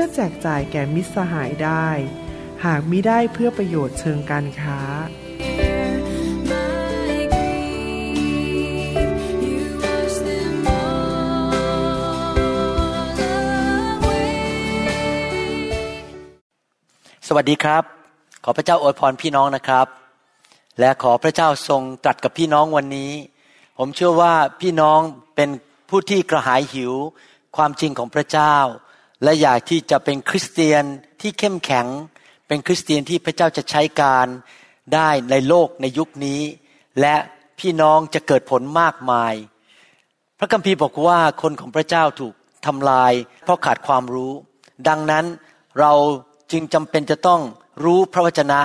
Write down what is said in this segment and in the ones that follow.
พื่อแจกจ่ายแก่มิตรสหายได้ หากมิได้เพื่อประโยชน์เชิงการค้า สวัสดีครับ ขอพระเจ้าอวยพรพี่น้องนะครับ และขอพระเจ้าทรงตรัสกับพี่น้องวันนี้ ผมเชื่อว่าพี่น้องเป็นผู้ที่กระหายหิวความจริงของพระเจ้า และอยากที่จะเป็นคริสเตียนที่เข้มแข็ง เป็นคริสเตียนที่พระเจ้าจะใช้การได้ในโลกในยุคนี้ และพี่น้องจะเกิดผลมากมาย พระคัมภีร์บอกว่าคนของพระเจ้าถูกทำลาย เพราะขาดความรู้ ดังนั้นเราจึงจำเป็นจะต้องรู้พระวจนะ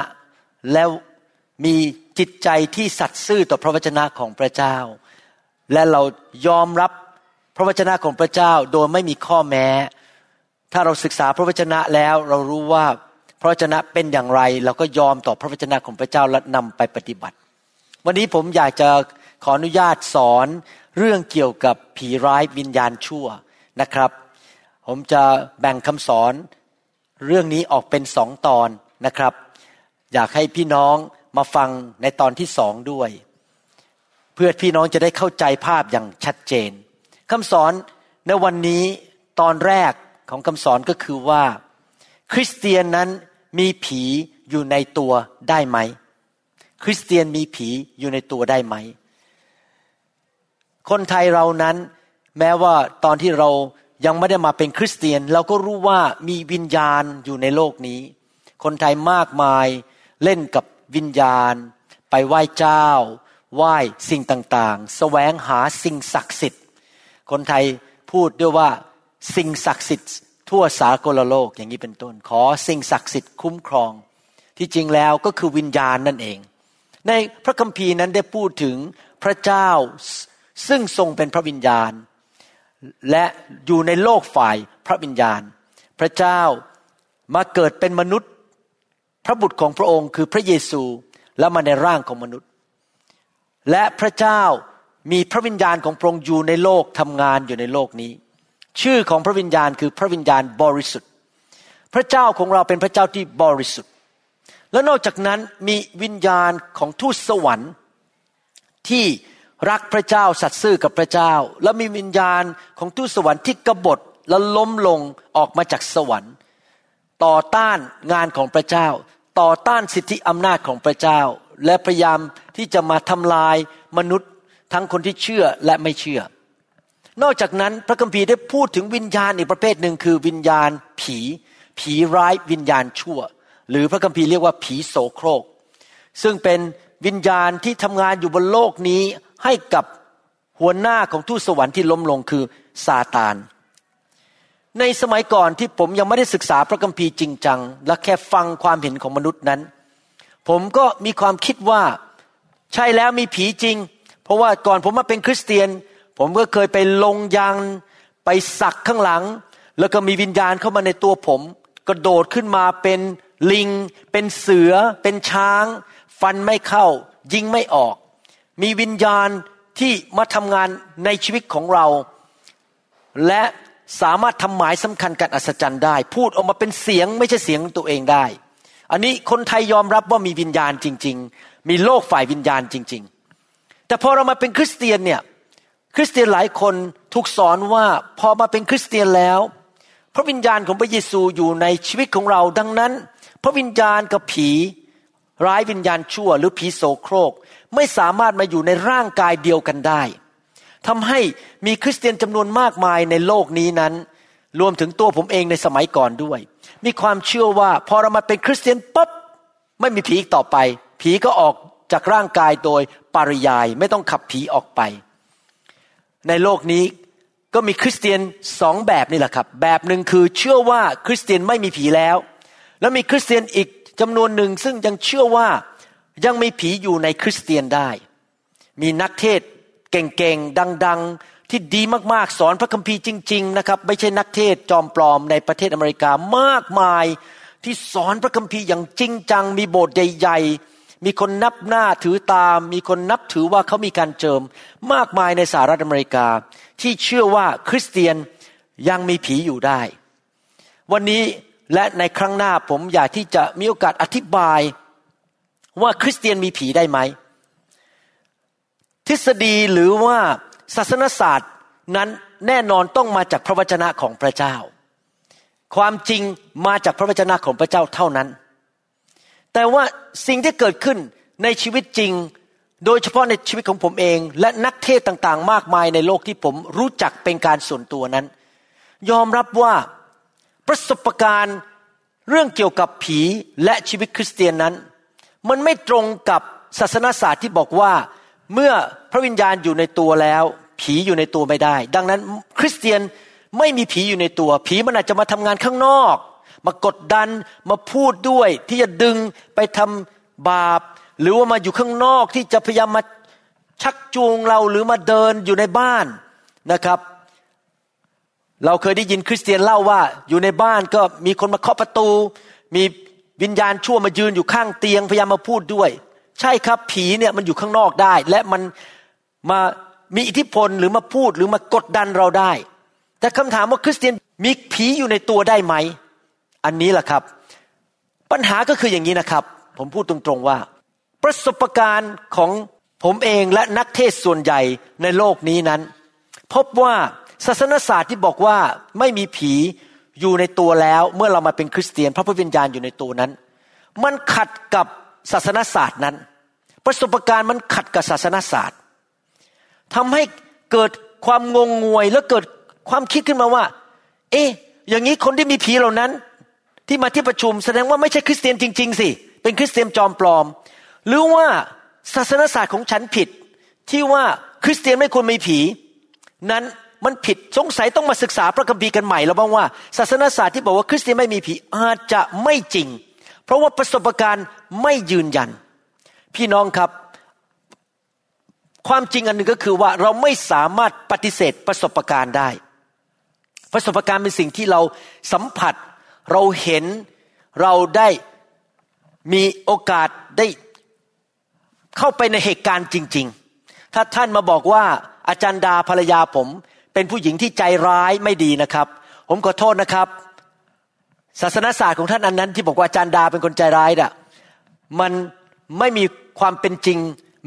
แล้วมีจิตใจที่สัตย์ซื่อต่อพระวจนะของพระเจ้า และเรายอมรับพระวจนะของพระเจ้าโดยไม่มีข้อแม้ ถ้าเราศึกษาพระวจนะแล้วเรารู้ว่าพระวจนะเป็นอย่างไร เราก็ยอมต่อพระวจนะของพระเจ้าและนำไปปฏิบัติ วันนี้ผมอยากจะขออนุญาตสอนเรื่องเกี่ยวกับผีร้ายวิญญาณชั่วนะครับ ผมจะแบ่งคำสอนเรื่องนี้ออกเป็นสองตอนนะครับ อยากให้พี่น้องมาฟังในตอนที่สองด้วย เพื่อพี่น้องจะได้เข้าใจภาพอย่างชัดเจนคำสอนในวันนี้ตอนแรก ของคำสอนก็คือว่า คริสเตียนนั้นมีผีอยู่ในตัวได้ไหม คริสเตียนมีผีอยู่ในตัวได้ไหม คนไทยเรานั้นแม้ว่าตอนที่เรายังไม่ได้มาเป็นคริสเตียน เราก็รู้ว่ามีวิญญาณอยู่ในโลกนี้ คนไทยมากมายเล่นกับวิญญาณ ไปไหว้เจ้า ไหว้สิ่งต่างๆ แสวงหาสิ่งศักดิ์สิทธิ์ คนไทยพูดด้วยว่า สิ่งศักดิ์สิทธิ์ทั่วสากลโลกอย่างนี้เป็นต้น ขอสิ่งศักดิ์สิทธิ์คุ้มครอง ที่จริงแล้วก็คือวิญญาณนั่นเอง ในพระคัมภีร์นั้นได้พูดถึงพระเจ้าซึ่งทรงเป็นพระวิญญาณ และอยู่ในโลกฝ่ายพระวิญญาณ พระเจ้ามาเกิดเป็นมนุษย์ พระบุตรของพระองค์คือพระเยซูแล้วมาในร่างของมนุษย์ และพระเจ้ามีพระวิญญาณของพระองค์อยู่ในโลกทำงานอยู่ในโลกนี้ ชื่อของพระวิญญาณคือพระวิญญาณบริสุทธิ์ พระเจ้าของเราเป็นพระเจ้าที่บริสุทธิ์ และนอกจากนั้นมีวิญญาณของทูตสวรรค์ ที่รักพระเจ้าสัตย์ซื่อกับพระเจ้า และมีวิญญาณของทูตสวรรค์ที่กบฏและล้มลงออกมาจากสวรรค์ ต่อต้านงานของพระเจ้า ต่อต้านสิทธิอำนาจของพระเจ้า และพยายามที่จะมาทำลายมนุษย์ทั้งคนที่เชื่อและไม่เชื่อ นอกจากนั้นพระคัมภีร์ได้พูดถึงวิญญาณอีกประเภทหนึ่งคือวิญญาณผี ผีร้ายวิญญาณชั่ว หรือพระคัมภีร์เรียกว่าผีโสโครก ซึ่งเป็นวิญญาณที่ทำงานอยู่บนโลกนี้ให้กับหัวหน้าของทูตสวรรค์ที่ล้มลงคือซาตาน ในสมัยก่อนที่ผมยังไม่ได้ศึกษาพระคัมภีร์จริงจัง และแค่ฟังความเห็นของมนุษย์นั้น ผมก็มีความคิดว่าใช่แล้วมีผีจริง เพราะว่าก่อนผมมาเป็นคริสเตียน ผมก็เคยไปลงยันไปสักข้างหลัง แล้วก็มีวิญญาณเข้ามาในตัวผม กระโดดขึ้นมาเป็นลิง เป็นเสือ เป็นช้าง ฟันไม่เข้า ยิงไม่ออก มีวิญญาณที่มาทำงานในชีวิตของเรา และสามารถทำหมายสำคัญการอัศจรรย์ได้ พูดออกมาเป็นเสียงไม่ใช่เสียงตัวเองได้ อันนี้คนไทยยอมรับว่ามีวิญญาณจริง ๆ มีโลกฝ่ายวิญญาณจริง ๆ แต่พอเรามาเป็นคริสเตียนเนี่ย คริสเตียนหลายคนถูกสอนว่าพอมาเป็นคริสเตียนแล้ว พระวิญญาณของพระเยซูอยู่ในชีวิตของเราดังนั้น พระวิญญาณกับผีร้ายวิญญาณชั่วหรือผีโสโครก ไม่สามารถมาอยู่ในร่างกายเดียวกันได้ทำให้มีคริสเตียนจำนวนมากมายในโลกนี้นั้น รวมถึงตัวผมเองในสมัยก่อนด้วย มีความเชื่อว่าพอเรามาเป็นคริสเตียนปุ๊บไม่มีผีอีกต่อไป ผีก็ออกจากร่างกายโดยปริยายไม่ต้องขับผีออกไป ในโลกนี้ก็มีคริสเตียนสองแบบนี่แหละครับ แบบหนึ่งคือเชื่อว่าคริสเตียนไม่มีผีแล้ว แล้วมีคริสเตียนอีกจำนวนหนึ่งซึ่งยังเชื่อว่ายังมีผีอยู่ในคริสเตียนได้ มีนักเทศเก่งๆ ดังๆ ที่ดีมากๆ สอนพระคัมภีร์จริง ๆ นะครับ ไม่ใช่นักเทศจอมปลอมในประเทศอเมริกามากมาย ที่สอนพระคัมภีร์อย่างจริงจัง มีโบสถ์ใหญ่ๆ มีคนนับหน้าถือตาม มีคนนับถือว่าเขามีการเจิมมากมายในสหรัฐอเมริกา ที่เชื่อว่าคริสเตียนยังมีผีอยู่ได้ วันนี้และในครั้งหน้าผมอยากที่จะมีโอกาสอธิบายว่าคริสเตียนมีผีได้ไหม ทฤษฎีหรือว่าศาสนศาสตร์นั้นแน่นอนต้องมาจากพระวจนะของพระเจ้า ความจริงมาจากพระวจนะของพระเจ้าเท่านั้น แต่ว่าสิ่งที่เกิดขึ้นในชีวิตจริง โดยเฉพาะในชีวิตของผมเอง และนักเทศต่างๆ มากมายในโลกที่ผมรู้จักเป็นการส่วนตัวนั้น ยอมรับว่าประสบการณ์เรื่องเกี่ยวกับผีและชีวิตคริสเตียนนั้น มันไม่ตรงกับศาสนาศาสตร์ที่บอกว่าเมื่อพระวิญญาณอยู่ในตัวแล้ว ผีอยู่ในตัวไม่ได้ ดังนั้นคริสเตียนไม่มีผีอยู่ในตัว ผีมันอาจจะมาทำงานข้างนอก มากดดันมาพูดด้วยที่จะดึงไปทำบาป หรือว่ามาอยู่ข้างนอกที่จะพยายามมาชักจูงเราหรือมาเดินอยู่ในบ้านนะครับ เราเคยได้ยินคริสเตียนเล่าว่า อยู่ในบ้านก็มีคนมาเคาะประตู มีวิญญาณชั่วมายืนอยู่ข้างเตียงพยายามมาพูดด้วย ใช่ครับผีเนี่ยมันอยู่ข้างนอกได้ และมันมามีอิทธิพลหรือมาพูดหรือมากดดันเราได้ แต่คำถามว่าคริสเตียนมีผีอยู่ในตัวได้ไหม อันนี้แหละครับ ปัญหาก็คืออย่างนี้นะครับ ผมพูดตรงๆว่า ประสบการณ์ของผมเองและนักเทศส่วนใหญ่ในโลกนี้นั้น พบว่าศาสนศาสตร์ที่บอกว่าไม่มีผีอยู่ในตัวแล้วเมื่อเรามาเป็นคริสเตียน พระพุทธวิญญาณอยู่ในตัวนั้น มันขัดกับศาสนศาสตร์นั้น ประสบการณ์มันขัดกับศาสนศาสตร์ทำให้เกิดความงงงวยและเกิดความคิดขึ้นมาว่า เอ๊ะอย่างนี้คนที่มีผีเหล่านั้น ที่มาที่ประชุมแสดงว่าไม่ใช่คริสเตียนจริง ๆ สิ เป็นคริสเตียนจอมปลอม หรือว่าศาสนศาสตร์ของฉันผิด ที่ว่าคริสเตียนไม่ควรมีผี นั้นมันผิดสงสัยต้องมาศึกษาพระคัมภีร์กันใหม่แล้วบ้างว่า ศาสนศาสตร์ที่บอกว่าคริสเตียนไม่มีผีอาจจะไม่จริง เพราะว่าประสบการณ์ไม่ยืนยัน พี่น้องครับ ความจริงอันหนึ่งก็คือว่าเราไม่สามารถปฏิเสธประสบการณ์ได้ ประสบการณ์เป็นสิ่งที่เราสัมผัส เราเห็นเราได้มีโอกาสได้เข้าไปในเหตุการณ์จริง ๆ ถ้าท่านมาบอกว่าอาจารย์ดาภรรยาผม เป็นผู้หญิงที่ใจร้ายไม่ดีนะครับ ผมขอโทษนะครับ ศาสนาศาสตร์ของท่านอันนั้น ที่บอกว่าอาจารย์ดาเป็นคนใจร้ายน่ะมันไม่มีความเป็นจริง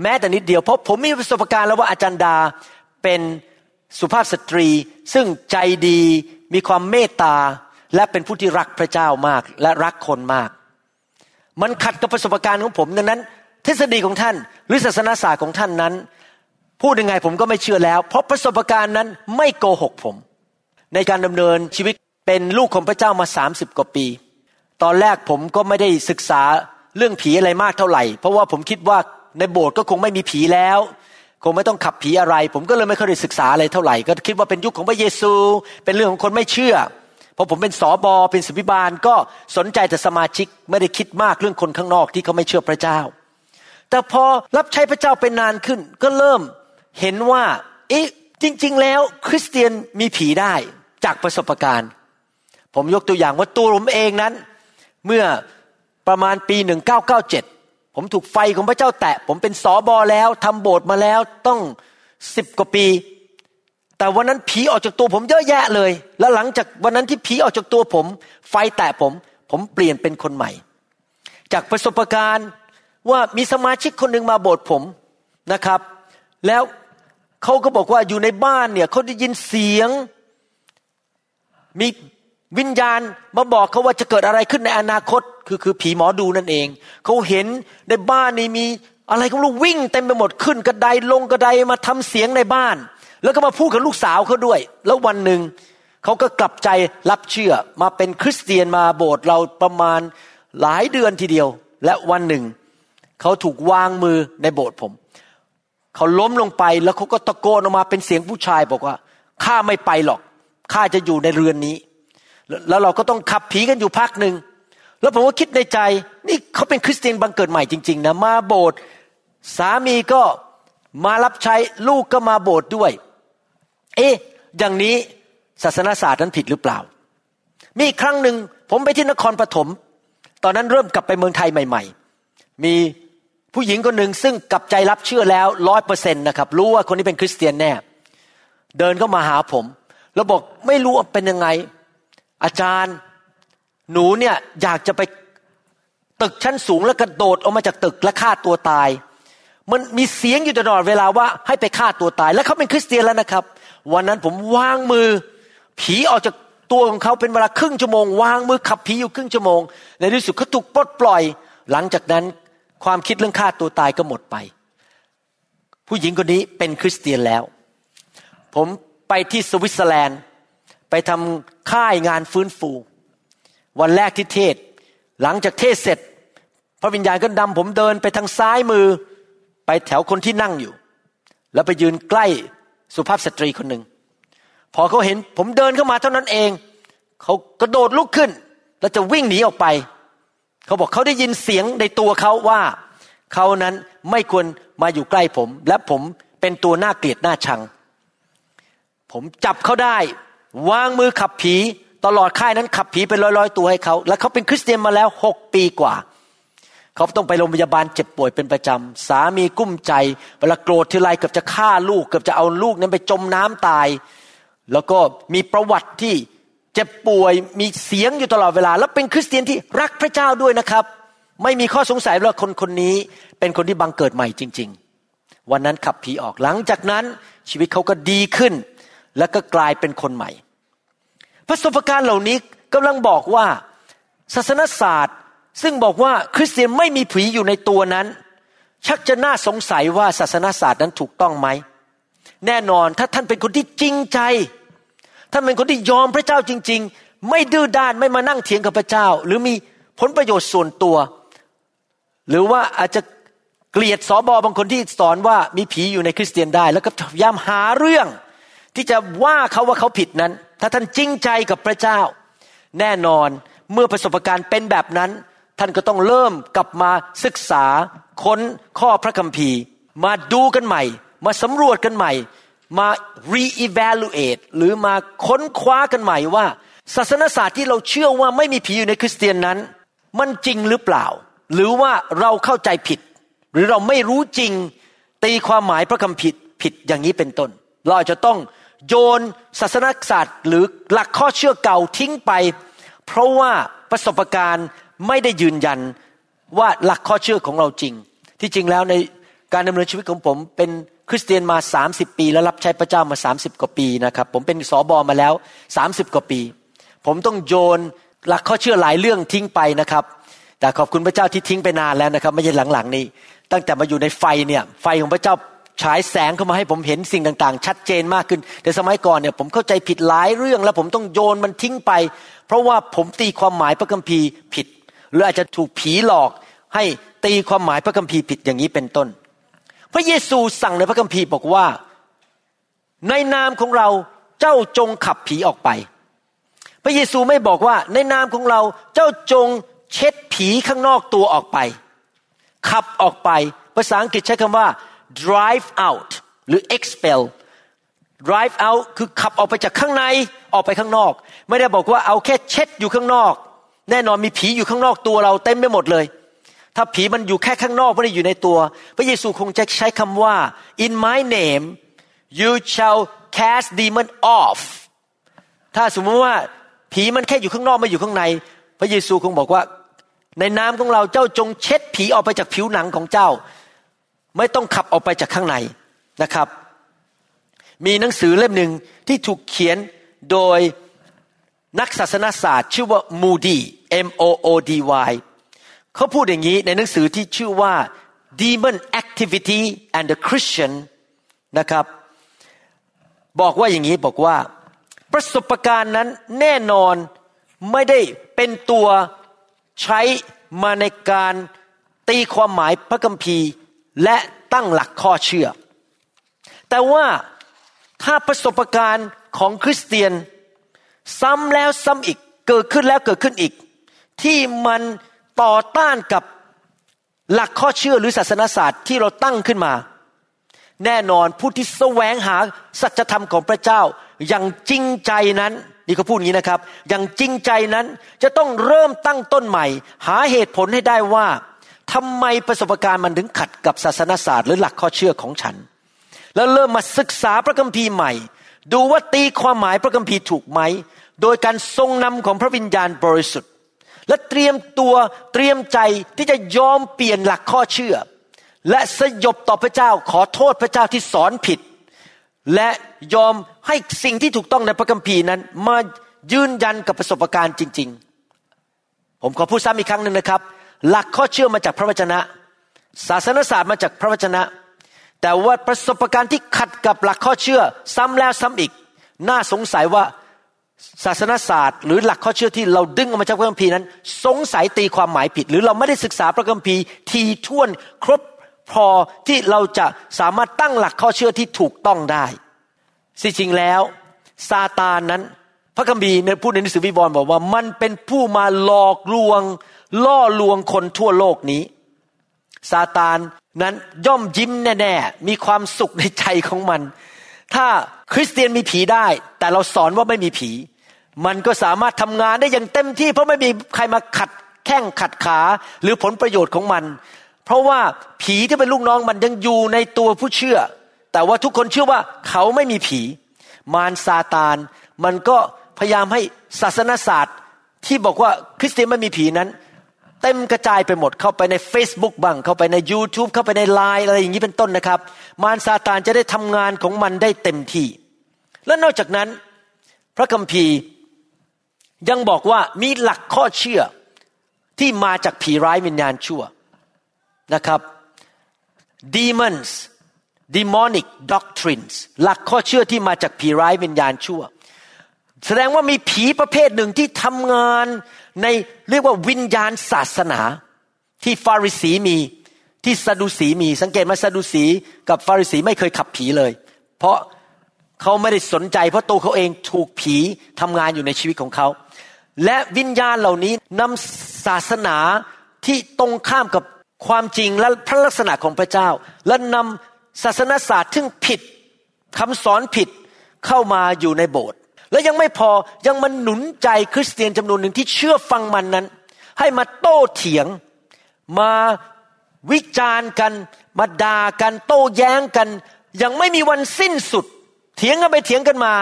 แม้แต่นิดเดียวเพราะผมมีประสบการณ์แล้วว่าอาจารย์ดาเป็นสุภาพสตรี ซึ่งใจดีมีความเมตตา และเป็นผู้ที่รักพระเจ้ามากและรักคนมาก มันขัดกับประสบการณ์ของผมดังนั้น ทฤษฎีของท่านหรือศาสนาศาสตร์ของท่านนั้น พูดยังไงผมก็ไม่เชื่อแล้ว เพราะประสบการณ์นั้นไม่โกหกผม ในการดำเนินชีวิตเป็นลูกของพระเจ้ามาสามสิบกว่าปี ตอนแรกผมก็ไม่ได้ศึกษาเรื่องผีอะไรมากเท่าไหร่ เพราะว่าผมคิดว่าในโบสถ์ก็คงไม่มีผีแล้ว คงไม่ต้องขับผีอะไร ผมก็เลยไม่เคยได้ศึกษาอะไรเท่าไหร่ ก็คิดว่าเป็นยุคของพระเยซู เป็นเรื่องของคนไม่เชื่อ พอผมเป็นสอบอเป็นสมิบาลก็สนใจแต่สมาชิกไม่ได้คิดมากเรื่องคนข้างนอกที่เขาไม่เชื่อพระเจ้า แต่พอรับใช้พระเจ้าเป็นนานขึ้น ก็เริ่มเห็นว่า เอ๊ะจริง ๆ แล้วคริสเตียนมีผีได้จากประสบการณ์ ผมยกตัวอย่างว่าตัวผมเองนั้น เมื่อประมาณปี 1997 ผมถูกไฟของพระเจ้าแตะ ผมเป็นสอบอแล้วทำโบสถ์มาแล้วต้องสิบกว่าปี แต่วันนั้นผีออกจากตัวผมเยอะแยะเลย แล้วหลังจากวันนั้นที่ผีออกจากตัวผม ไฟแตะผม ผมเปลี่ยนเป็นคนใหม่ จากประสบการณ์ว่ามีสมาชิกคนหนึ่งมาโบสถ์ผมนะครับ แล้วเขาก็บอกว่าอยู่ในบ้านเนี่ยเขาได้ยินเสียง มีวิญญาณมาบอกเขาว่าจะเกิดอะไรขึ้นในอนาคต คือคือผีหมอดูนั่นเองเขาเห็นในบ้านนี้มีอะไรก็ไม่รู้วิ่งเต็มไปหมดขึ้นกระไดลงกระไดมาทำเสียงในบ้าน แล้วก็มาพูดกับลูกสาวเขาด้วย แล้ววันหนึ่งเขาก็กลับใจรับเชื่อมาเป็นคริสเตียนมาโบสถ์เราประมาณหลายเดือนทีเดียว และวันหนึ่งเขาถูกวางมือในโบสถ์ผมเขาล้มลงไปแล้วเขาก็ตะโกนออกมาเป็นเสียงผู้ชายบอกว่าข้าไม่ไปหรอกข้าจะอยู่ในเรือนนี้ แล้วเราก็ต้องขับผีกันอยู่พักหนึ่งแล้วผมก็คิดในใจ นี่เขาเป็นคริสเตียนบังเกิดใหม่จริง ๆ นะ มาโบสถ์สามีก็มารับใช้ลูกก็มาโบสถ์ด้วย เอ๊ะอย่างนี้ศาสนาศาสตร์นั้นผิดหรือเปล่า มีครั้งหนึ่งผมไปที่นครปฐมตอนนั้นเริ่มกลับไปเมืองไทยใหม่ ๆ มีผู้หญิงคนหนึ่งซึ่งกลับใจรับเชื่อแล้วร้อยเปอร์เซ็นต์นะครับ รู้ว่าคนนี้เป็นคริสเตียนแน่ เดินเข้ามาหาผม แล้วบอกไม่รู้เป็นยังไง อาจารย์หนูเนี่ยอยากจะไปตึกชั้นสูงแล้วกระโดดออกมาจากตึกและฆ่าตัวตาย มันมีเสียงอยู่ตลอดเวลาว่าให้ไปฆ่าตัวตาย แล้วเขาเป็นคริสเตียนแล้วนะครับ วันนั้นผมวางมือ ผีออกจากตัวของเขาเป็นเวลาครึ่งชั่วโมงวางมือขับผีอยู่ครึ่งชั่วโมง ในที่สุดเขาถูกปลดปล่อย หลังจากนั้นความคิดเรื่องฆ่าตัวตายก็หมดไป ผู้หญิงคนนี้เป็นคริสเตียนแล้ว ผมไปที่สวิตเซอร์แลนด์ ไปทำค่ายงานฟื้นฟู วันแรกที่เทศ หลังจากเทศเสร็จ พระวิญญาณก็นำผมเดินไปทางซ้ายมือ ไปแถวคนที่นั่งอยู่ แล้วไปยืนใกล้ สุภาพสตรีคนหนึ่งพอเขาเห็นผมเดินเข้ามาเท่านั้นเอง เขากระโดดลุกขึ้น แล้วจะวิ่งหนีออกไป เขาบอกเขาได้ยินเสียงในตัวเขาว่าเขานั้นไม่ควรมาอยู่ใกล้ผม และผมเป็นตัวหน้าเกลียดหน้าชัง ผมจับเขาได้ วางมือขับผีตลอดค่ายนั้นขับผีเป็นร้อยๆตัวให้เขา และเขาเป็นคริสเตียนมาแล้วหกปีกว่า เขาต้องไปโรงพยาบาลเจ็บป่วยเป็นประจำ สามีกุ้มใจ เวลาโกรธทีไรเกือบจะฆ่าลูก เกือบจะเอาลูกนั้นไปจมน้ำตาย แล้วก็มีประวัติที่เจ็บป่วย มีเสียงอยู่ตลอดเวลา แล้วเป็นคริสเตียนที่รักพระเจ้าด้วยนะครับ ไม่มีข้อสงสัยว่าคนคนนี้เป็นคนที่บังเกิดใหม่จริง ๆ วันนั้นขับผีออกหลังจากนั้นชีวิตเขาก็ดีขึ้น แล้วก็กลายเป็นคนใหม่ประสบการณ์เหล่านี้กำลังบอกว่าศาสนศาสตร์ ซึ่งบอกว่าคริสเตียนไม่มีผีอยู่ในตัวนั้น ชักจะน่าสงสัยว่าศาสนาศาสตร์นั้นถูกต้องไหม แน่นอนถ้าท่านเป็นคนที่จริงใจ ท่านเป็นคนที่ยอมพระเจ้าจริง ๆ ไม่ดื้อด้านไม่มานั่งเถียงกับพระเจ้า หรือมีผลประโยชน์ส่วนตัว หรือว่าอาจจะเกลียดสอบอบางคนที่สอนว่ามีผีอยู่ในคริสเตียนได้ แล้วก็พยายามหาเรื่องที่จะว่าเขาว่าเขาผิดนั้น ถ้าท่านจริงใจกับพระเจ้า แน่นอนเมื่อประสบการณ์เป็นแบบนั้น ท่านก็ต้องเริ่มกลับมาศึกษาค้นข้อพระคัมภีร์ มาดูกันใหม่ มาสำรวจกันใหม่ มา re-evaluate หรือมาค้นคว้ากันใหม่ว่า ศาสนศาสตร์ที่เราเชื่อว่าไม่มีผีอยู่ในคริสเตียนนั้น มันจริงหรือเปล่า หรือว่าเราเข้าใจผิด หรือเราไม่รู้จริง ตีความหมายพระคำผิดผิดอย่างนี้เป็นต้น เราจะต้องโยนศาสนศาสตร์หรือหลักข้อเชื่อเก่าทิ้งไป เพราะว่าประสบการณ์ ไม่ได้ยืนยันว่าหลักข้อเชื่อของเราจริง ที่จริงแล้วในการดำเนินชีวิตของผม เป็นคริสเตียนมา 30 ปี แล้วรับใช้พระเจ้ามา 30 กว่าปีนะครับผมเป็นสอบอมาแล้ว 30 กว่าปี ผมต้องโยนหลักข้อเชื่อหลายเรื่องทิ้งไปนะครับ แต่ขอบคุณพระเจ้าที่ทิ้งไปนานแล้วนะครับ ไม่ใช่หลังๆนี้ ตั้งแต่มาอยู่ในไฟเนี่ยไฟของพระเจ้าฉายแสงเข้ามาให้ผมเห็นสิ่งต่างๆ ชัดเจนมากขึ้น แต่สมัยก่อนเนี่ยผมเข้าใจผิดหลายเรื่อง แล้วผมต้องโยนมันทิ้งไป เพราะว่าผมตีความหมายพระคัมภีร์ผิด หรืออาจจะถูกผีหลอกให้ตีความหมายพระคัมภีร์ผิดอย่างนี้เป็นต้น พระเยซูสั่งในพระคัมภีร์บอกว่า ในนามของเราเจ้าจงขับผีออกไป พระเยซูไม่บอกว่าในนามของเราเจ้าจงเช็ดผีข้างนอกตัวออกไป ขับออกไป ภาษาอังกฤษใช้คำว่า drive out หรือ expel drive out คือขับออกไปจากข้างในออกไปข้างนอก ไม่ได้บอกว่าเอาแค่เช็ดอยู่ข้างนอก แน่นอนมีผีอยู่ข้างนอกตัวเราเต็มไปหมดเลย ถ้าผีมันอยู่แค่ข้างนอกไม่ได้อยู่ในตัว พระเยซูคงจะใช้คำว่า in my name you shall cast demon off ถ้าสมมติว่าผีมันแค่อยู่ข้างนอกไม่อยู่ข้างใน พระเยซูคงบอกว่า ในนามของเราเจ้าจงเช็ดผีออกไปจากผิวหนังของเจ้า ไม่ต้องขับออกไปจากข้างในนะครับ มีหนังสือเล่มหนึ่งที่ถูกเขียนโดย นักศาสนาศาสตร์ชื่อว่า Moody M O O D Y เขาพูดอย่างนี้ในหนังสือที่ชื่อว่า Demon Activity and the Christian นะครับ บอกว่าอย่างนี้บอกว่าประสบการณ์นั้นแน่นอนไม่ได้เป็นตัวใช้มาในการตีความหมายพระคัมภีร์และตั้งหลักข้อเชื่อ แต่ว่าถ้าประสบการณ์ของคริสเตียน ซ้ำแล้วซ้ำอีกเกิดขึ้นแล้วเกิดขึ้นอีก ที่มันต่อต้านกับหลักข้อเชื่อหรือศาสนศาสตร์ที่เราตั้งขึ้นมา แน่นอนผู้ที่แสวงหาสัจธรรมของพระเจ้า อย่างจริงใจนั้นนี่เขาพูดอย่างนี้นะครับ อย่างจริงใจนั้นจะต้องเริ่มตั้งต้นใหม่ หาเหตุผลให้ได้ว่าทำไมประสบการณ์มันถึงขัดกับศาสนศาสตร์หรือหลักข้อเชื่อของฉัน แล้วเริ่มมาศึกษาพระคัมภีร์ใหม่ ดูว่าตีความหมายพระคัมภีร์ถูกไหม โดยการทรงนำของพระวิญญาณบริสุทธิ์ และเตรียมตัวเตรียมใจที่จะยอมเปลี่ยนหลักข้อเชื่อ และสยบต่อพระเจ้าขอโทษพระเจ้าที่สอนผิด และยอมให้สิ่งที่ถูกต้องในพระคัมภีร์นั้น มายืนยันกับประสบการณ์จริง ๆ ผมขอพูดซ้ำอีกครั้งหนึ่งนะครับ หลักข้อเชื่อมาจากพระวจนะ ศาสนศาสตร์มาจากพระวจนะ แต่ว่าประสบการณ์ที่ขัดกับหลักข้อเชื่อ ซ้ำแล้วซ้ำอีก น่าสงสัยว่า ศาสนศาสตร์หรือหลักข้อเชื่อที่เราดึงออกมาจากพระคัมภีร์นั้น สงสัยตีความหมายผิด หรือเราไม่ได้ศึกษาพระคัมภีร์ทีท่วนครบพอที่เราจะสามารถตั้งหลักข้อเชื่อที่ถูกต้องได้สิจริงแล้วซาตานนั้น พระคัมภีร์ในพูดในหนังสือวิวรณ์บอกว่ามันเป็นผู้มาหลอกลวง ล่อลวงคนทั่วโลกนี้ซาตานนั้นย่อมยิ้มแน่ๆมีความสุขในใจของมัน ถ้าคริสเตียนมีผีได้ แต่เราสอนว่าไม่มีผี มันก็สามารถทำงานได้อย่างเต็มที่ เพราะไม่มีใครมาขัดแข้งขัดขาหรือผลประโยชน์ของมัน เพราะว่าผีที่เป็นลูกน้องมันยังอยู่ในตัวผู้เชื่อ แต่ว่าทุกคนเชื่อว่าเขาไม่มีผี มารซาตาน มันก็พยายามให้ศาสนศาสตร์ที่บอกว่าคริสเตียนไม่มีผีนั้น เต็มกระจายไปหมดเข้าไปใน Facebook บ้างเข้าไปใน YouTube เข้าไปในไลน์อะไรอย่างนี้เป็นต้นนะครับ มารซาตานจะได้ทำงานของมันได้เต็มที่ และนอกจากนั้น พระคัมภีร์ยังบอกว่ามีหลักข้อเชื่อที่มาจากผีร้ายวิญญาณชั่วนะครับ demons demonic doctrines หลักข้อเชื่อที่มาจากผีร้ายวิญญาณชั่ว แสดงว่ามีผีประเภทหนึ่งที่ทำงาน ในเรียกว่าวิญญาณศาสนา ที่ฟาริสีมีที่ซาดูสีมีสังเกตไหมซาดูสีกับฟาริสีไม่เคยขับผีเลย เพราะเขาไม่ได้สนใจ เพราะตัวเขาเองถูกผีทำงานอยู่ในชีวิตของเขา และวิญญาณเหล่านี้นำศาสนาที่ตรงข้ามกับความจริงและพระลักษณะของพระเจ้า และนำศาสนศาสตร์ที่ผิดคำสอนผิดเข้ามาอยู่ในโบสถ์ และยังไม่พอยังมันหนุนใจคริสเตียนจำนวนหนึ่งที่เชื่อฟังมันนั้น ให้มาโต้เถียง มาวิจารณ์กัน มาด่ากัน โต้แย้งกัน ยังไม่มีวันสิ้นสุด เถียงกันไปเถียงกันมา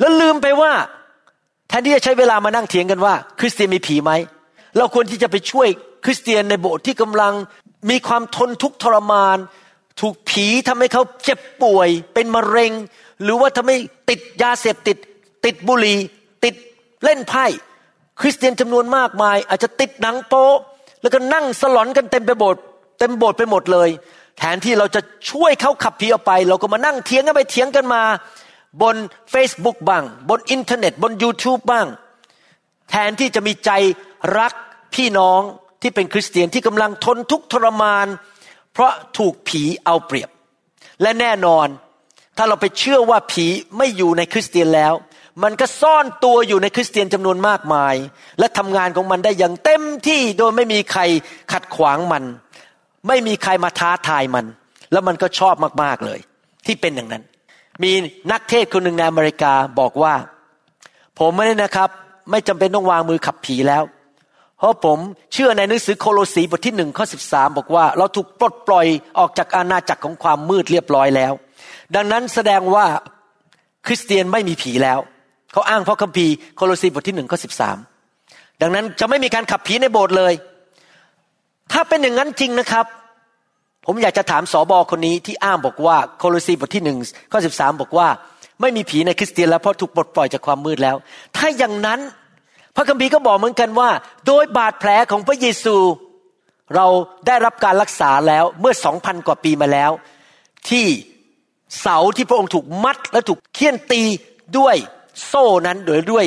แล้วลืมไปว่า แทนที่จะใช้เวลามานั่งเถียงกันว่า คริสเตียนมีผีไหมเราควรที่จะไปช่วยคริสเตียนในโบสถ์ที่กำลังมีความทนทุกข์ทรมาน ถูกผีทำให้เขาเจ็บป่วย เป็นมะเร็ง หรือว่าทำให้ติดยาเสพติด ติดบุหรี่ติดเล่นไพ่ คริสเตียนจำนวนมากมาย อาจจะติดหนังโป๊แล้วก็นั่งสลอนกันเต็มไปโบสถ์เต็มโบสถ์ไปหมดเลย แทนที่เราจะช่วยเขาขับผีออกไป เราก็มานั่งเถียงกันไปเถียงกันมา บน Facebook บ้าง บนอินเทอร์เน็ต บน YouTube บ้าง แทนที่จะมีใจรักพี่น้องที่เป็นคริสเตียนที่กำลังทนทุกข์ทรมาน เพราะถูกผีเอาเปรียบ และแน่นอน ถ้าเราไปเชื่อว่าผีไม่อยู่ในคริสเตียนแล้ว มันก็ซ่อนตัวอยู่ในคริสเตียนจำนวนมากมาย และทำงานของมันได้อย่างเต็มที่โดยไม่มีใครขัดขวางมัน ไม่มีใครมาท้าทายมัน แล้วมันก็ชอบมากๆเลย ที่เป็นอย่างนั้น มีนักเทศคนหนึ่งในอเมริกาบอกว่า ผมไม่ได้นะครับ ไม่จำเป็นต้องวางมือขับผีแล้ว เพราะผมเชื่อในหนังสือโคโลสีบทที่หนึ่งข้อสิบสาบอกว่า เราถูกปลดปล่อยออกจากอาณาจักรของความมืดเรียบร้อยแล้ว ดังนั้นแสดงว่าคริสเตียนไม่มีผีแล้ว เขาอ้างพระคัมภีร์โคโลสีบทที่หนึ่งข้อสิบสามดังนั้นจะไม่มีการขับผีในโบสถ์เลย ถ้าเป็นอย่างนั้นจริงนะครับ ผมอยากจะถามสอบอคนนี้ที่อ้างบอกว่าโคโลสีบทที่หนึ่งข้อสิบสามบอกว่า ไม่มีผีในคริสเตียนแล้วเพราะถูกปลดปล่อยจากความมืดแล้ว ถ้าอย่างนั้นพระคัมภีร์ก็บอกเหมือนกันว่า โดยบาดแผลของพระเยซู เราได้รับการรักษาแล้วเมื่อสองพันกว่าปีมาแล้ว ที่ เสาที่พระองค์ถูกมัดและถูกเคี่ยนตีด้วยโซ่นั้นโดยด้วย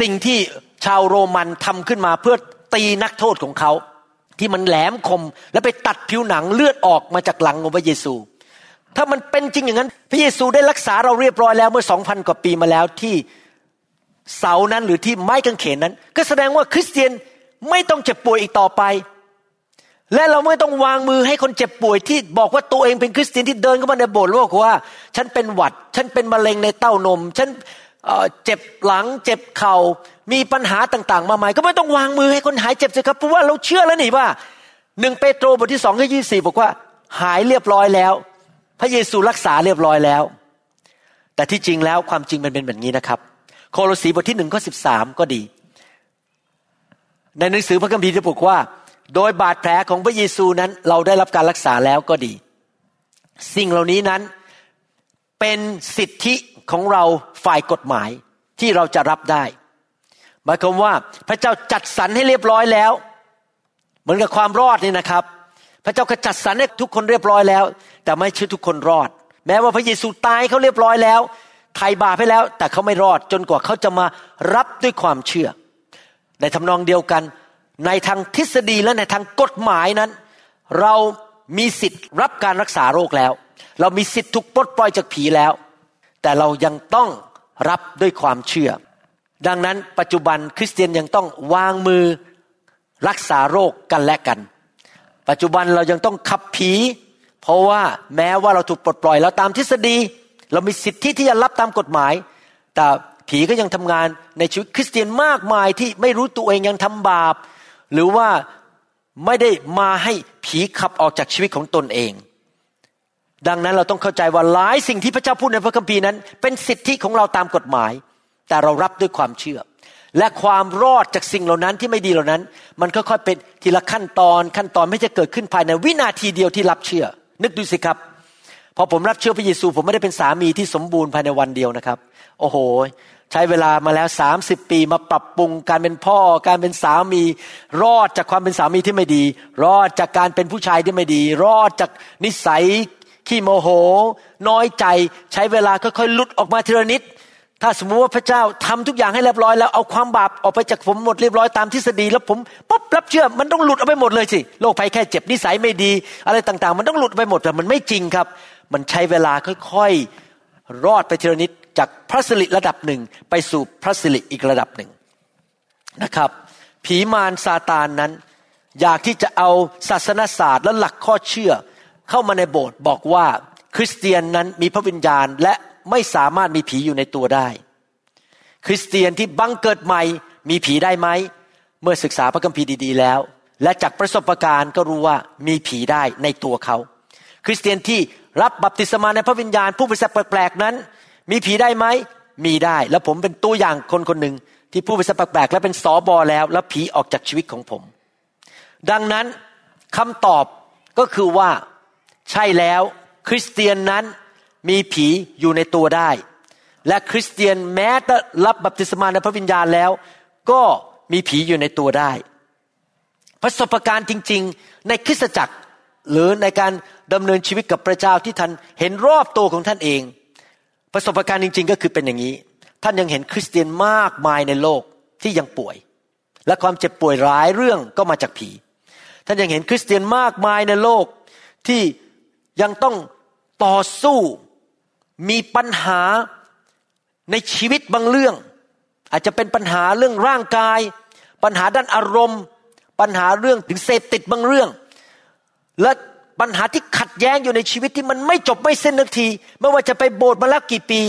สิ่งที่ชาวโรมันทำขึ้นมาเพื่อตีนักโทษของเขา ที่มันแหลมคมและไปตัดผิวหนังเลือดออกมาจากหลังของพระเยซู ถ้ามันเป็นจริงอย่างนั้น พระเยซูได้รักษาเราเรียบร้อยแล้วเมื่อสองพันกว่าปีมาแล้วที่เสานั้นหรือที่ไม้กางเขนนั้น ก็แสดงว่าคริสเตียนไม่ต้องเจ็บป่วยอีกต่อไป และเราไม่ต้องวางมือให้คนเจ็บป่วยที่บอกว่าตัวเองเป็นคริสเตียนที่เดินเข้ามาในโบสถ์บอกว่า ฉันเป็นหวัด ฉันเป็นมะเร็งในเต้านม ฉันเจ็บหลัง เจ็บเขา่ามีปัญหาต่าง ๆ มามาย ก็ไม่ต้องวางมือให้คนหายเจ็บสิครับเพราะว่าเราเชื่อแล้วนี่ว่าหนึ่งเปโตรบทที่สองข้อยี่สี่บอกว่า หายเรียบร้อยแล้ว พระเยซูรักษาเรียบร้อยแล้ว แต่ที่จริงแล้วความจริงมันเป็นแบบนี้นะครับ โคโลสีบทที่หนึ่งข้อสิบสามก็ดี ในหนังสือพระคัมภีร์ที่บอกว่า โดยบาดแผลของพระเยซูนั้น เราได้รับการรักษาแล้วก็ดี สิ่งเหล่านี้นั้นเป็นสิทธิของเราฝ่ายกฎหมายที่เราจะรับได้หมายความว่าพระเจ้าจัดสรรให้เรียบร้อยแล้ว เหมือนกับความรอดนี่นะครับ พระเจ้าก็จัดสรรให้ทุกคนเรียบร้อยแล้ว แต่ไม่ใช่ทุกคนรอด แม้ว่าพระเยซูตายเขาเรียบร้อยแล้วไถ่บาปให้แล้ว แต่เขาไม่รอดจนกว่าเขาจะมารับด้วยความเชื่อ ในทำนองเดียวกัน ในทางทฤษฎีและในทางกฎหมายนั้น เรามีสิทธิ์รับการรักษาโรคแล้ว เรามีสิทธิ์ถูกปลดปล่อยจากผีแล้ว แต่เรายังต้องรับด้วยความเชื่อ ดังนั้นปัจจุบันคริสเตียนยังต้องวางมือรักษาโรคกันและกัน ปัจจุบันเรายังต้องขับผี เพราะว่าแม้ว่าเราถูกปลดปล่อยแล้วตามทฤษฎี เรามีสิทธิที่จะรับตามกฎหมาย แต่ผีก็ยังทำงานในชีวิตคริสเตียนมากมายที่ไม่รู้ตัวเองยังทำบาป หรือว่าไม่ได้มาให้ผีขับออกจากชีวิตของตนเอง ดังนั้นเราต้องเข้าใจว่าหลายสิ่งที่พระเจ้าพูดในพระคัมภีร์นั้น เป็นสิทธิของเราตามกฎหมาย แต่เรารับด้วยความเชื่อ และความรอดจากสิ่งเหล่านั้นที่ไม่ดีเหล่านั้น มันค่อยๆเป็นทีละขั้นตอนขั้นตอนไม่จะเกิดขึ้นภายในวินาทีเดียวที่รับเชื่อ นึกดูสิครับพอผมรับเชื่อพระเยซู ผมไม่ได้เป็นสามีที่สมบูรณ์ภายในวันเดียวนะครับ โอ้โห ใช้เวลามาแล้วสามสิบปีมาปรับปรุงการเป็นพ่อการเป็นสามี รอดจากความเป็นสามีที่ไม่ดี รอดจากการเป็นผู้ชายที่ไม่ดี รอดจากนิสัยขี้โมโห น้อยใจ ใช้เวลาค่อยๆลุดออกมาทีละนิด ถ้าสมมติว่าพระเจ้าทำทุกอย่างให้เรียบร้อยแล้วเอาความบาปออกไปจากผมหมดเรียบร้อยตามทฤษฎีแล้วผมปุ๊บรับเชื่อมันต้องหลุดออกไปหมดเลยสิโรคภัยแค่เจ็บนิสัยไม่ดี อะไรต่างๆ มันต้องหลุดไปหมดแต่มันไม่จริงครับ มันใช้เวลาค่อยๆรอดไปทีละนิดจากพระสิริระดับหนึ่งไปสู่พระสิริอีกระดับหนึ่งนะครับ ผีมารซาตานนั้น อยากที่จะเอาศาสนศาสตร์และหลักข้อเชื่อ เข้ามาในโบสถ์บอกว่าคริสเตียนนั้นมีพระวิญญาณและไม่สามารถมีผีอยู่ในตัวได้ คริสเตียนที่บังเกิดใหม่มีผีได้ไหม เมื่อศึกษาพระคัมภีร์ดีๆแล้ว และจากประสบการณ์ก็รู้ว่ามีผีได้ในตัวเขา คริสเตียนที่รับบัพติศมาในพระวิญญาณผู้ประเสริฐแปลกๆนั้น มีผีได้ไหมมีได้ แล้วผมเป็นตัวอย่างคนคนหนึ่งที่พูดภาษาแปลกๆและเป็นสอบอแล้ว แล้วผีออกจากชีวิตของผม ดังนั้นคำตอบก็คือว่าใช่แล้วคริสเตียนนั้นมีผีอยู่ในตัวได้ และคริสเตียนแม้จะรับบัพติศมาในพระวิญญาณแล้ว ก็มีผีอยู่ในตัวได้ ประสบการณ์จริง ๆ ในคริสตจักรหรือในการดำเนินชีวิตกับพระเจ้าที่ท่านเห็นรอบตัวของท่านเอง ประสบการณ์จริง ๆ ก็คือเป็นอย่างนี้ ท่านยังเห็นคริสเตียนมากมายในโลกที่ยังป่วย และความเจ็บป่วยหลายเรื่องก็มาจากผี ท่านยังเห็นคริสเตียนมากมายในโลกที่ยังต้องต่อสู้มีปัญหาในชีวิตบางเรื่อง อาจจะเป็นปัญหาเรื่องร่างกาย ปัญหาด้านอารมณ์ ปัญหาเรื่องถึงเสพติดบางเรื่อง และ ปัญหาที่ขัดแย้งอยู่ในชีวิตที่มันไม่จบไม่สิ้นนาที ไม่ว่าจะไปโบสถ์มาแล้วกี่ปี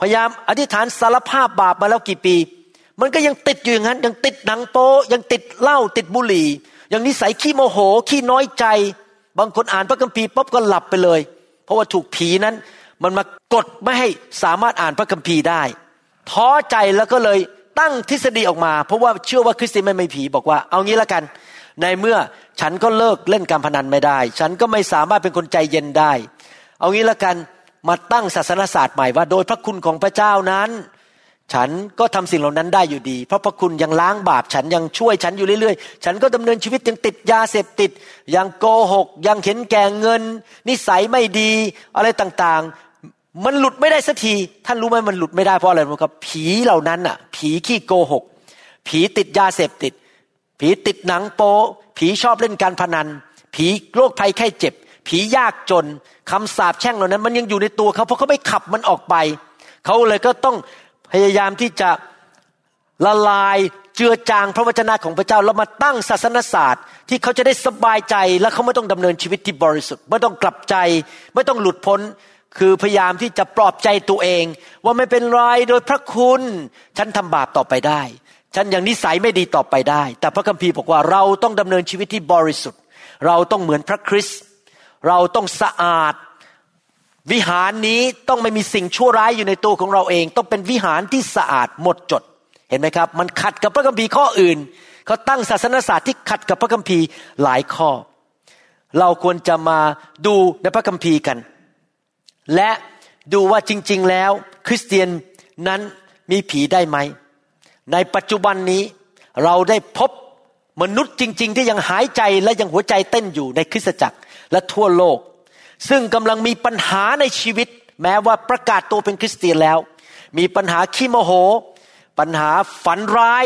พยายามอธิษฐานสารภาพบาปมาแล้วกี่ปี มันก็ยังติดอยู่อย่างนั้น ยังติดหนังโป๊ยังติดเหล้าติดบุหรี่ ยังนิสัยขี้โมโหขี้น้อยใจ บางคนอ่านพระคัมภีร์ปุ๊บก็หลับไปเลย เพราะว่าถูกผีนั้น มันมากดไม่ให้สามารถอ่านพระคัมภีร์ได้ ท้อใจแล้วก็เลยตั้งทฤษฎีออกมา เพราะว่าเชื่อว่าคริสเตียนไม่มีผี บอกว่าเอางี้ละกัน ในเมื่อฉันก็เลิกเล่นการพนันไม่ได้ ฉันก็ไม่สามารถเป็นคนใจเย็นได้ เอางี้ละกันมาตั้งศาสนศาสตร์ใหม่ว่า โดยพระคุณของพระเจ้านั้น ฉันก็ทำสิ่งเหล่านั้นได้อยู่ดี เพราะพระคุณยังล้างบาป ฉันยังช่วยฉันอยู่เรื่อยๆ ฉันก็ดำเนินชีวิตยังติดยาเสพติด ยังโกหก ยังเห็นแก่เงิน นิสัยไม่ดี อะไรต่างๆ มันหลุดไม่ได้สักทีท่านรู้ไหมมันหลุดไม่ได้เพราะอะไรครับผีเหล่านั้นอะ ผีขี้โกหก ผีติดยาเสพติด ผีติดหนังโป๊ผีชอบเล่นการพนัน ผีโรคภัยไข้เจ็บ ผียากจนคำสาปแช่งเหล่านั้น มันยังอยู่ในตัวเขาเพราะเขาไม่ขับมันออกไป เขาเลยก็ต้องพยายามที่จะละลายเจือจางพระวจนะของพระเจ้าแล้วมาตั้งศาสนศาสตร์ ที่เขาจะได้สบายใจและเขาไม่ต้องดำเนินชีวิตที่บริสุทธิ์ไม่ต้องกลับใจ ไม่ต้องหลุดพ้นคือพยายามที่จะปลอบใจตัวเอง ว่าไม่เป็นไรโดยพระคุณ ฉันทำบาปต่อไปได้ ฉันอย่างนิสัยไม่ดีต่อไปได้ แต่พระคัมภีร์บอกว่าเราต้องดำเนินชีวิตที่บริสุทธิ์ เราต้องเหมือนพระคริสต์เราต้องสะอาด วิหารนี้ต้องไม่มีสิ่งชั่วร้ายอยู่ในตัวของเราเอง ต้องเป็นวิหารที่สะอาดหมดจด เห็นไหมครับ มันขัดกับพระคัมภีร์ข้ออื่น เขาตั้งศาสนศาสตร์ที่ขัดกับพระคัมภีร์หลายข้อ เราควรจะมาดูในพระคัมภีร์กัน และดูว่าจริง ๆ แล้ว คริสเตียนนั้นมีผีได้ไหม ในปัจจุบันนี้เราได้พบมนุษย์จริง ๆ ที่ยังหายใจและยังหัวใจเต้นอยู่ในคริสตจักรและทั่วโลก ซึ่งกำลังมีปัญหาในชีวิต แม้ว่าประกาศตัวเป็นคริสเตียนแล้ว มีปัญหาขี้โมโห ปัญหาฝันร้าย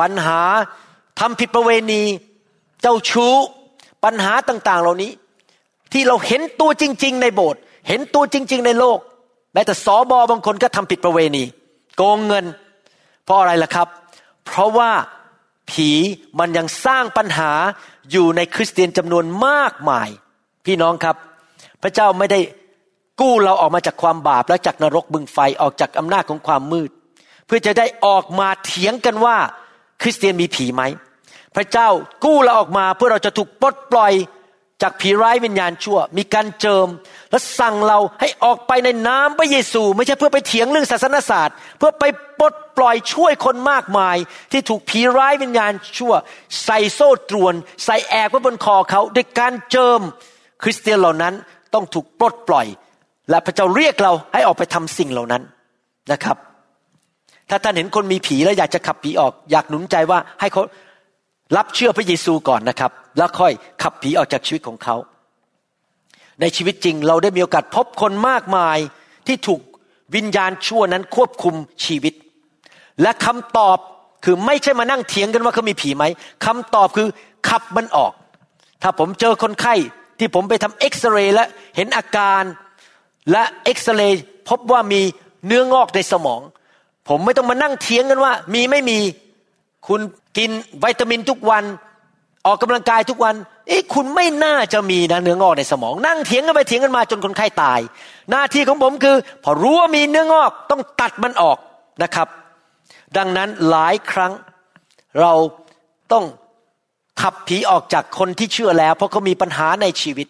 ปัญหาทำผิดประเวณี เจ้าชู้ ปัญหาต่างๆ เหล่านี้ ที่เราเห็นตัวจริง ๆ ในโบสถ์เห็นตัวจริง ๆ ในโลกแม้แต่สอบอบางคนก็ทำผิดประเวณี โกงเงิน เพราะอะไรล่ะครับ เพราะว่าผีมันยังสร้างปัญหาอยู่ในคริสเตียนจำนวนมากมาย พี่น้องครับ พระเจ้าไม่ได้กู้เราออกมาจากความบาปและจากนรกบึงไฟออกจากอำนาจของความมืด เพื่อจะได้ออกมาเถียงกันว่า คริสเตียนมีผีไหมพระเจ้ากู้เราออกมาเพื่อเราจะถูกปลดปล่อยจากผีร้ายวิญญาณชั่ว มีการเจิม และสั่งเราให้ออกไปในน้ำพระเยซู ไม่ใช่เพื่อไปเถียงเรื่องศาสนศาสตร์ เพื่อไปปลดปล่อยช่วยคนมากมาย ที่ถูกผีร้ายวิญญาณชั่ว ใส่โซ่ตรวน ใส่แอกไว้บนคอเขาด้วยการเจิม คริสเตียนเหล่านั้นต้องถูกปลดปล่อย และพระเจ้าเรียกเราให้ออกไปทำสิ่งเหล่านั้นนะครับ ถ้าท่านเห็นคนมีผีแล้วอยากจะขับผีออก อยากหนุนใจว่าให้เขารับเชื่อพระเยซูก่อนนะครับ แล้วค่อยขับผีออกจากชีวิตของเขา ในชีวิตจริงเราได้มีโอกาสพบคนมากมายที่ถูกวิญญาณชั่วนั้นควบคุมชีวิต และคำตอบคือไม่ใช่มานั่งเถียงกันว่าเขามีผีไหมคำตอบคือขับมันออก ถ้าผมเจอคนไข้ที่ผมไปทำเอ็กซเรย์และเห็นอาการและเอ็กซเรย์พบว่ามีเนื้องอกในสมอง ผมไม่ต้องมานั่งเถียงกันว่า มีไม่มีคุณกินวิตามินทุกวัน ออกกำลังกายทุกวัน เอ๊ะคุณไม่น่าจะมีนะเนื้องอกในสมอง นั่งเถียงกันไปเถียงกันมาจนคนไข้ตาย หน้าที่ของผมคือ พอรู้ว่ามีเนื้องอกต้องตัดมันออกนะครับ ดังนั้นหลายครั้งเราต้องขับผีออกจากคนที่เชื่อแล้ว เพราะเขามีปัญหาในชีวิต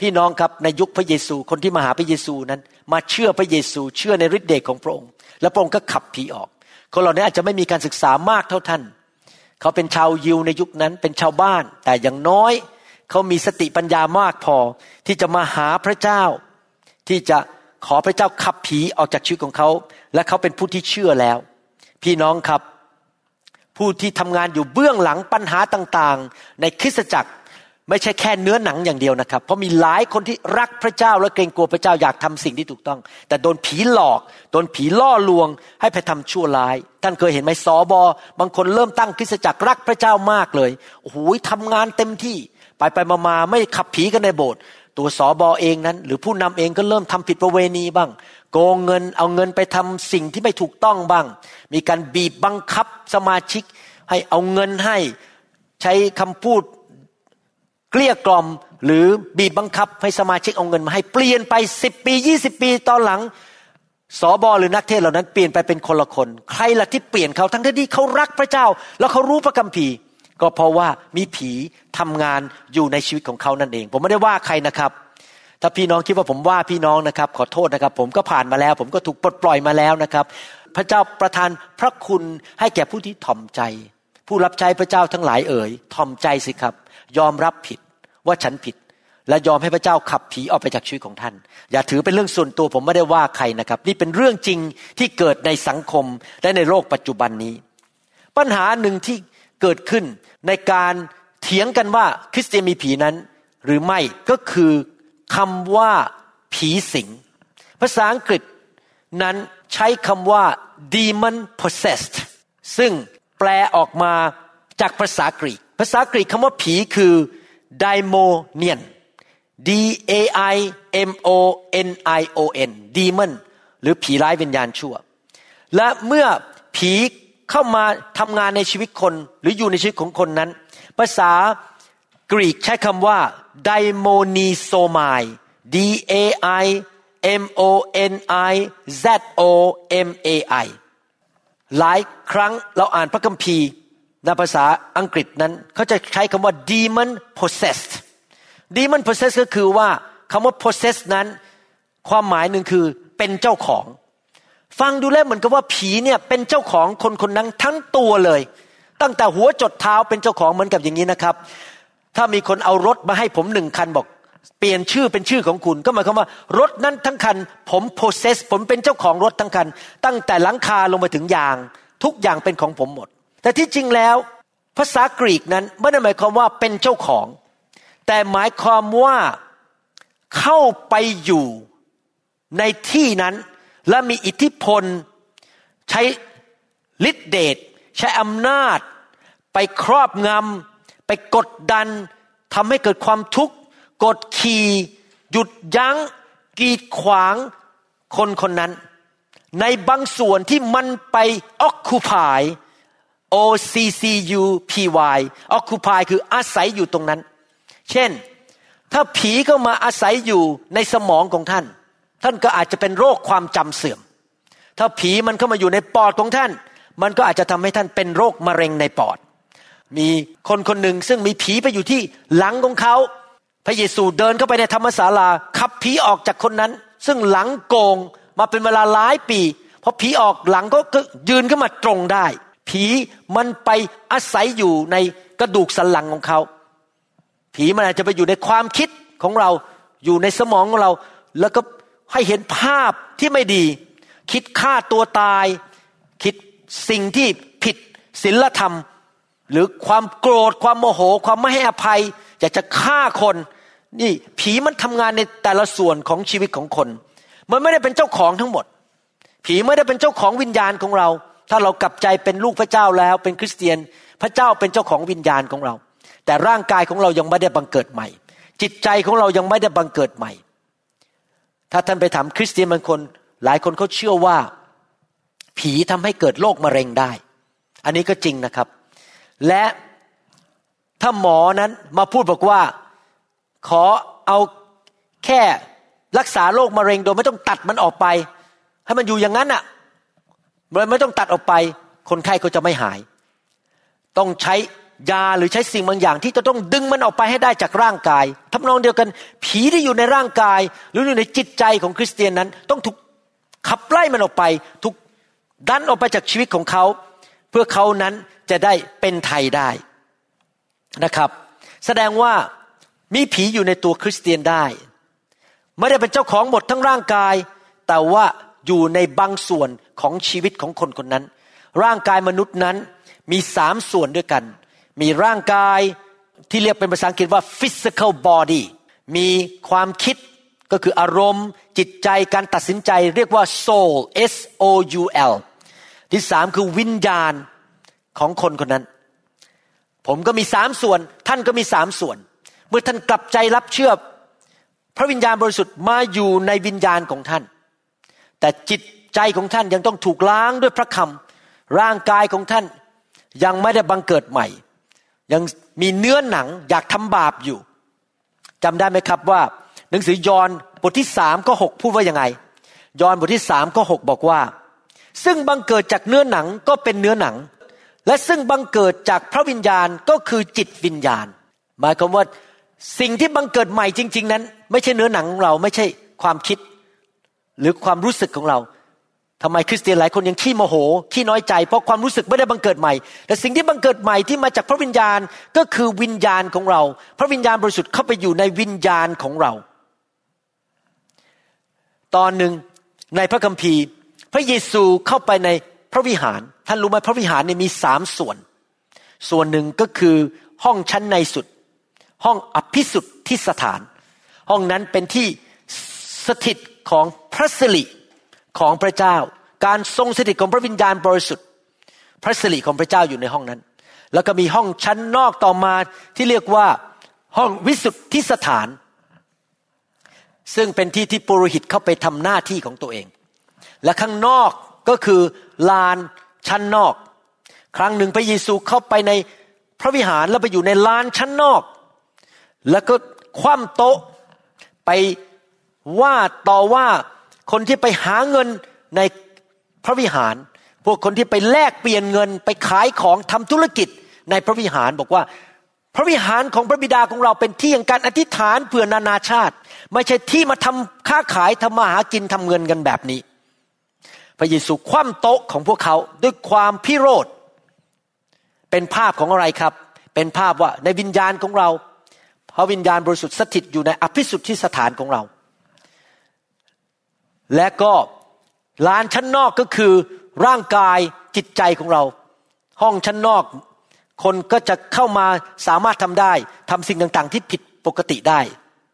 พี่น้องครับในยุคพระเยซูคนที่มาหาพระเยซูนั้น มาเชื่อพระเยซู เชื่อในฤทธิ์เดชของพระองค์ แล้วพระองค์ก็ขับผีออกคนเหล่านี้อาจจะไม่มีการศึกษามากเท่าท่าน เขาเป็นชาวยิวในยุคนั้นเป็นชาวบ้าน แต่อย่างน้อยเขามีสติปัญญามากพอที่จะมาหาพระเจ้า ที่จะขอพระเจ้าขับผีออกจากชีวิตของเขา และเขาเป็นผู้ที่เชื่อแล้ว พี่น้องครับ ผู้ที่ทำงานอยู่เบื้องหลังปัญหาต่างๆ ในคริสตจักร ไม่ใช่แค่เนื้อหนังอย่างเดียวนะครับ เพราะมีหลายคนที่รักพระเจ้าและเกรงกลัวพระเจ้าอยากทำสิ่งที่ถูกต้อง แต่โดนผีหลอก โดนผีล่อลวง ให้ไปทำชั่วร้าย ท่านเคยเห็นไหมสอบอบางคนเริ่มตั้งคริสตจักรรักพระเจ้ามากเลยโอ้โหทำงานเต็มที่ไปไปมามาไม่ขับผีกันในโบสถ์ตัวสอบอเองนั้น หรือผู้นำเองก็เริ่มทำผิดประเวณีบ้าง โกงเงินเอาเงินไปทำสิ่งที่ไม่ถูกต้องบ้าง มีการบีบบังคับสมาชิก ให้เอาเงินให้ใช้คำพูด เกลี้ยกล่อมหรือบีบบังคับให้สมาชิกเอาเงินมาให้เปลี่ยนไปสิบปียี่สิบปีตอนหลังสอบอหรือนักเทศเหล่านั้นเปลี่ยนไปเป็นคนละคน ใครล่ะที่เปลี่ยนเขาทั้งที่เขารักพระเจ้า แล้วเขารู้พระคัมภีร์ ก็เพราะว่ามีผีทำงานอยู่ในชีวิตของเขานั่นเอง ผมไม่ได้ว่าใครนะครับ ถ้าพี่น้องคิดว่าผมว่าพี่น้องนะครับ ขอโทษนะครับ ผมก็ผ่านมาแล้ว ผมก็ถูกปลดปล่อยมาแล้วนะครับ พระเจ้าประทานพระคุณให้แก่ผู้ที่ถ่อมใจ ผู้รับใช้พระเจ้าทั้งหลายเอ่ยถ่อมใจสิครับ ยอมรับผิดว่าฉันผิด และยอมให้พระเจ้าขับผีออกไปจากชีวิตของท่าน อย่าถือเป็นเรื่องส่วนตัวผมไม่ได้ว่าใครนะครับ นี่เป็นเรื่องจริงที่เกิดในสังคมและในโลกปัจจุบันนี้ ปัญหาหนึ่งที่เกิดขึ้นในการเถียงกันว่าคริสเตียนมีผีนั้น หรือไม่ก็คือคำว่าผีสิง ภาษาอังกฤษนั้นใช้คำว่า demon possessed ซึ่งแปลออกมาจากภาษากรีก ภาษากรีกคำว่าผีคือไดโมเนียน D A I M O N I O N demon หรือผีร้ายวิญญาณชั่ว และเมื่อผีเข้ามาทำงานในชีวิตคน หรืออยู่ในชีวิตของคนนั้น ภาษากรีกใช้คำว่า daimoniomai D A I M O N I Z O M A I หลายครั้งเราอ่านพระคัมภีร์ ในภาษาอังกฤษนั้นเขาจะใช้คำว่า demon possessed demon possessed ก็คือว่าคำว่า possess นั้น ความหมายหนึ่งคือเป็นเจ้าของ ฟังดูแล้วเหมือนกับว่าผีเนี่ยเป็นเจ้าของคนคนนั้นทั้งตัวเลย ตั้งแต่หัวจดเท้าเป็นเจ้าของเหมือนกับอย่างนี้นะครับ ถ้ามีคนเอารถมาให้ผมหนึ่งคันบอก เปลี่ยนชื่อเป็นชื่อของคุณ ก็หมายความว่ารถนั้นทั้งคัน ผม possess ผมเป็นเจ้าของรถทั้งคัน ตั้งแต่หลังคาลงมาถึงยาง ทุกอย่างเป็นของผมหมด แต่ที่จริงแล้ว ภาษากรีกนั้นไม่ได้หมายความว่าเป็นเจ้าของ แต่หมายความว่าเข้าไปอยู่ในที่นั้น และมีอิทธิพล ใช้ฤทธิเดชใช้อำนาจ ไปครอบงำไปกดดันทำให้เกิดความทุกข์กดขี่หยุดยัง้ง กีดขวางคนคนนั้น ในบางส่วนที่มันไป occupy O C C U P Y occupy คืออาศัยอยู่ตรงนั้น เช่น ถ้าผีเข้ามาอาศัยอยู่ในสมองของท่าน ท่านก็อาจจะเป็นโรคความจำเสื่อม ถ้าผีมันเข้ามาอยู่ในปอดของท่าน มันก็อาจจะทำให้ท่านเป็นโรคมะเร็งในปอด มีคนคนหนึ่งซึ่งมีผีไปอยู่ที่หลังของเขาพระเยซูเดินเข้าไปในธรรมศาลาขับผีออกจากคนนั้น ซึ่งหลังโกงมาเป็นเวลาหลายปีพอผีออกหลังก็ยืนขึ้นมาตรงได้ ผีมันไปอาศัยอยู่ในกระดูกสันหลังของเขา ผีมันอาจจะไปอยู่ในความคิดของเราอยู่ในสมองของเรา แล้วก็ให้เห็นภาพที่ไม่ดี คิดฆ่าตัวตาย คิดสิ่งที่ผิดศีลธรรม หรือความโกรธความโมโห ความไม่ให้อภัยอยากจะฆ่าคน นี่ผีมันทำงานในแต่ละส่วนของชีวิตของคน มันไม่ได้เป็นเจ้าของทั้งหมด ผีไม่ได้เป็นเจ้าของวิญญาณของเรา ถ้าเรากลับใจเป็นลูกพระเจ้าแล้วเป็นคริสเตียนพระเจ้าเป็นเจ้าของวิญญาณของเรา แต่ร่างกายของเรายังไม่ได้บังเกิดใหม่ จิตใจของเรายังไม่ได้บังเกิดใหม่ ถ้าท่านไปถามคริสเตียนบางคน หลายคนเขาเชื่อว่า ผีทำให้เกิดโรคมะเร็งได้ อันนี้ก็จริงนะครับ และถ้าหมอนั้นมาพูดบอกว่าขอเอาแค่รักษาโรคมะเร็งโดยไม่ต้องตัดมันออกไป ให้มันอยู่อย่างนั้นอะ ไม่ต้องตัดออกไป คนไข้ก็จะไม่หาย ต้องใช้ยาหรือใช้สิ่งบางอย่าง ที่จะต้องดึงมันออกไปให้ได้จากร่างกายทำนองเดียวกัน ผีที่อยู่ในร่างกาย หรืออยู่ในจิตใจของคริสเตียนนั้น ต้องถูกขับไล่มันออกไป ถูกดันออกไปจากชีวิตของเขา เพื่อเขานั้นจะได้เป็นไทยได้นะครับ แสดงว่ามีผีอยู่ในตัวคริสเตียนได้ ไม่ได้เป็นเจ้าของหมดทั้งร่างกาย แต่ว่า อยู่ในบางส่วนของชีวิตของคนคนนั้น ร่างกายมนุษย์นั้นมีสามส่วนด้วยกัน มีร่างกายที่เรียกเป็นภาษาอังกฤษว่า physical body มีความคิดก็คืออารมณ์ จิตใจการตัดสินใจ เรียกว่า soul S O U L ที่สามคือวิญญาณของคนคนนั้น ผมก็มีสามส่วน ท่านก็มีสามส่วน เมื่อท่านกลับใจรับเชื่อ พระวิญญาณบริสุทธิ์มาอยู่ในวิญญาณของท่าน แต่จิตใจของท่านยังต้องถูกล้างด้วยพระคำร่างกายของท่านยังไม่ได้บังเกิดใหม่ ยังมีเนื้อหนังอยากทำบาปอยู่จำได้ไหมครับว่า หนังสือยอห์นบทที่สามก็หกพูดว่ายังไง ยอห์นบทที่สามก็หกบอกว่า ซึ่งบังเกิดจากเนื้อหนังก็เป็นเนื้อหนัง และซึ่งบังเกิดจากพระวิญญาณก็คือจิตวิญญาณ หมายความว่าสิ่งที่บังเกิดใหม่จริง ๆ นั้น ไม่ใช่เนื้อหนังของเราไม่ใช่ความคิด หรือความรู้สึกของเราทำไมคริสเตียนหลายคนยังขี้โมโหขี้น้อยใจ เพราะความรู้สึกไม่ได้บังเกิดใหม่ แต่สิ่งที่บังเกิดใหม่ที่มาจากพระวิญญาณก็คือวิญญาณของเรา พระวิญญาณบริสุทธิ์เข้าไปอยู่ในวิญญาณของเรา ตอนหนึ่งในพระคัมภีร์ พระเยซูเข้าไปในพระวิหาร ท่านรู้ไหมพระวิหารเนี่ยมีสามส่วน ส่วนหนึ่งก็คือห้องชั้นในสุด ห้องอภิสุทธิสถาน ห้องนั้นเป็นที่สถิต ของพระสิริของพระเจ้า การทรงสถิตของพระวิญญาณบริสุทธิ์ พระสิริของพระเจ้าอยู่ในห้องนั้น แล้วก็มีห้องชั้นนอกต่อมาที่เรียกว่าห้องวิสุทธิสถาน ซึ่งเป็นที่ที่ปุโรหิตเข้าไปทำหน้าที่ของตัวเอง และข้างนอกก็คือลานชั้นนอก ครั้งหนึ่งพระเยซูเข้าไปในพระวิหารแล้วไปอยู่ในลานชั้นนอก แล้วก็คว่ำโต๊ะไป ว่าต่อว่าคนที่ไปหาเงินในพระวิหาร พวกคนที่ไปแลกเปลี่ยนเงินไปขายของทำธุรกิจในพระวิหารบอกว่า พระวิหารของพระบิดาของเราเป็นที่แห่งการอธิษฐานเพื่อนานาชาติ ไม่ใช่ที่มาทำค้าขายทำมาหากินทำเงินกันแบบนี้ พระเยซูคว่ำโต๊ะของพวกเขาด้วยความพิโรธเป็นภาพของอะไรครับ เป็นภาพว่าในวิญญาณของเราพระวิญญาณบริสุทธิ์สถิตอยู่ในอภิสุทธิสถานของเรา และก็ลานชั้นนอกก็คือร่างกายจิตใจของเรา ห้องชั้นนอก คนก็จะเข้ามาสามารถทำได้ทำสิ่งต่างๆ ที่ผิดปกติได้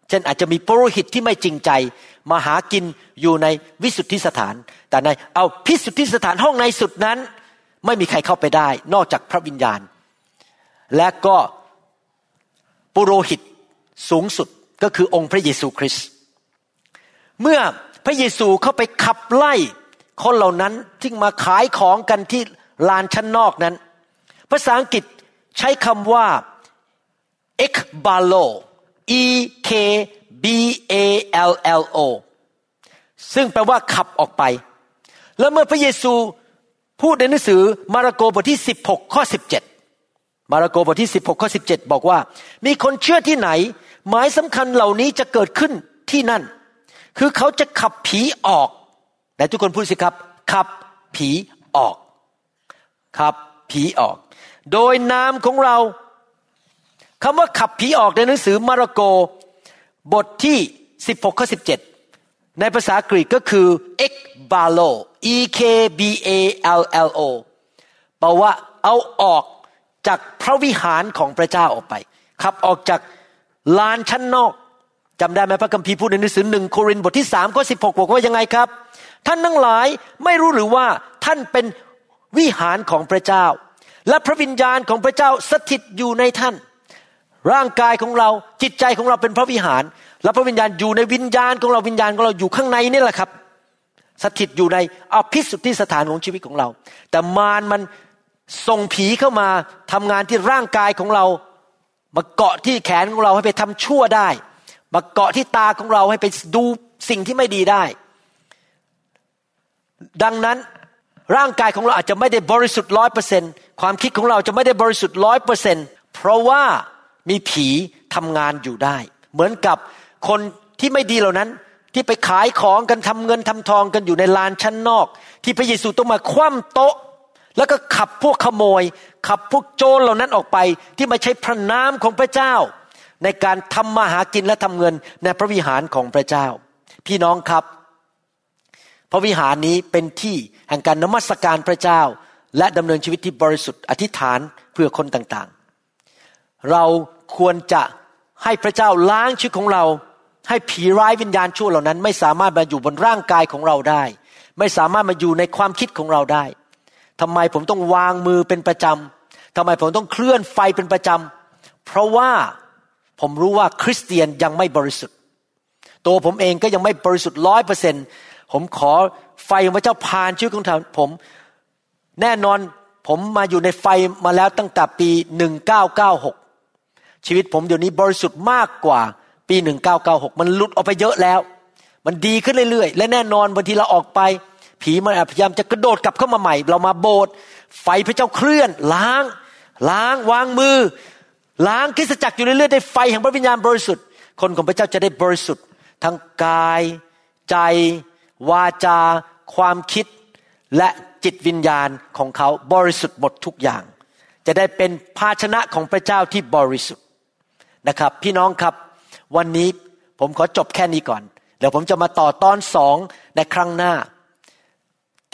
เช่นอาจจะมีปรหิตที่ไม่จริงใจ มาหากินอยู่ในวิสุทธิสถาน แต่ในเอาพิสุทธิสถานห้องในสุดนั้น ไม่มีใครเข้าไปได้ นอกจากพระวิญญาณ และก็ปุโรหิตสูงสุดก็คือองค์พระเยซูคริสต์เมื่อ พระเยซูเข้าไปขับไล่คนเหล่านั้นที่มาขายของกันที่ลานชั้นนอกนั้น ภาษาอังกฤษใช้คำว่า e k b a l o e k b a l l o ซึ่งแปลว่าขับออกไป แล้วเมื่อพระเยซูพูดในหนังสือมาระโกบทที่ 16 ข้อ 17 มาระโกบทที่ 16 ข้อ 17 บอกว่า มีคนเชื่อที่ไหน หมายสำคัญเหล่านี้จะเกิดขึ้นที่นั่น คือเขาจะขับผีออกแต่ทุกคนพูดสิครับ ขับผีออก ขับผีออก โดยนามของเราคำว่าขับผีออกในหนังสือมาระโก บทที่ 16 ข้อ 17 ในภาษากรีกก็คือ e k b a l o e k b a l l o แปลว่าเอาออกจากพระวิหารของพระเจ้าออกไป ขับออกจากลานชั้นนอก จำได้ไหมพระคัมภีร์พูดในหนังสือหนึ่งโครินธ์บทที่สามข้อสิบหกบอกว่ายังไงครับ ท่านทั้งหลายไม่รู้หรือว่าท่านเป็นวิหารของพระเจ้า และพระวิญญาณของพระเจ้าสถิตอยู่ในท่าน ร่างกายของเราจิตใจของเราเป็นพระวิหาร และพระวิญญาณอยู่ในวิญญาณของเราวิญญาณของเราอยู่ข้างในนี่แหละครับ สถิตอยู่ในอภิสุทธิสถานของชีวิตของเรา แต่มารมันส่งผีเข้ามาทำงานที่ร่างกายของเรามาเกาะที่แขนของเราให้ไปทำชั่วได้ มาเกาะที่ตาของเราให้ไปดูสิ่งที่ไม่ดีได้ ดังนั้นร่างกายของเราอาจจะไม่ได้บริสุทธิ์ร้อยเปอร์เซนความคิดของเราจะไม่ได้บริสุทธิ์ร้อยเปอร์เซนเพราะว่ามีผีทำงานอยู่ได้ เหมือนกับคนที่ไม่ดีเหล่านั้น ที่ไปขายของกันทำเงินทำทองกันอยู่ในลานชั้นนอก ที่พระเยซูต้องมาคว่ำโต๊ะ แล้วก็ขับพวกขโมย ขับพวกโจรเหล่านั้นออกไปที่มาใช้พระนามของพระเจ้า ในการทำมาหากินและทำเงินในพระวิหารของพระเจ้า พี่น้องครับ พระวิหารนี้เป็นที่แห่งการนมัสการพระเจ้า และดำเนินชีวิตที่บริสุทธิ์อธิษฐานเพื่อคนต่างๆ เราควรจะให้พระเจ้าล้างชีวิตของเรา ให้ผีร้ายวิญญาณชั่วเหล่านั้น ไม่สามารถมาอยู่บนร่างกายของเราได้ ไม่สามารถมาอยู่ในความคิดของเราได้ทำไมผมต้องวางมือเป็นประจำทำไมผมต้องเคลื่อนไฟเป็นประจำเพราะว่า ผมรู้ว่าคริสเตียนยังไม่บริสุทธิ์ ตัวผมเองก็ยังไม่บริสุทธิ์ร้อยเปอร์เซ็นผมขอไฟของพระเจ้าผ่านชีวิตของผม แน่นอนผมมาอยู่ในไฟมาแล้วตั้งแต่ปี 1996 ชีวิตผมเดี๋ยวนี้บริสุทธิ์มากกว่าปีหนึ่งเก้าเก้าหกมันหลุดออกไปเยอะแล้ว มันดีขึ้นเรื่อยๆ และแน่นอนบางทีเราออกไป ผีมันพยายามจะกระโดดกลับเข้ามาใหม่ เรามาโบสถ์ไฟพระเจ้าเคลื่อน ล้าง ล้างวางมือ ล้างคริสตจักรอยู่เรื่อยๆได้ไฟแห่งพระวิญญาณบริสุทธิ์ คนของพระเจ้าจะได้บริสุทธิ์ ทั้งกาย ใจ วาจา ความคิด และจิตวิญญาณของเขาบริสุทธิ์หมดทุกอย่าง จะได้เป็นภาชนะของพระเจ้าที่บริสุทธิ์นะครับ พี่น้องครับวันนี้ผมขอจบแค่นี้ก่อน เดี๋ยวผมจะมาต่อตอนสองในครั้งหน้า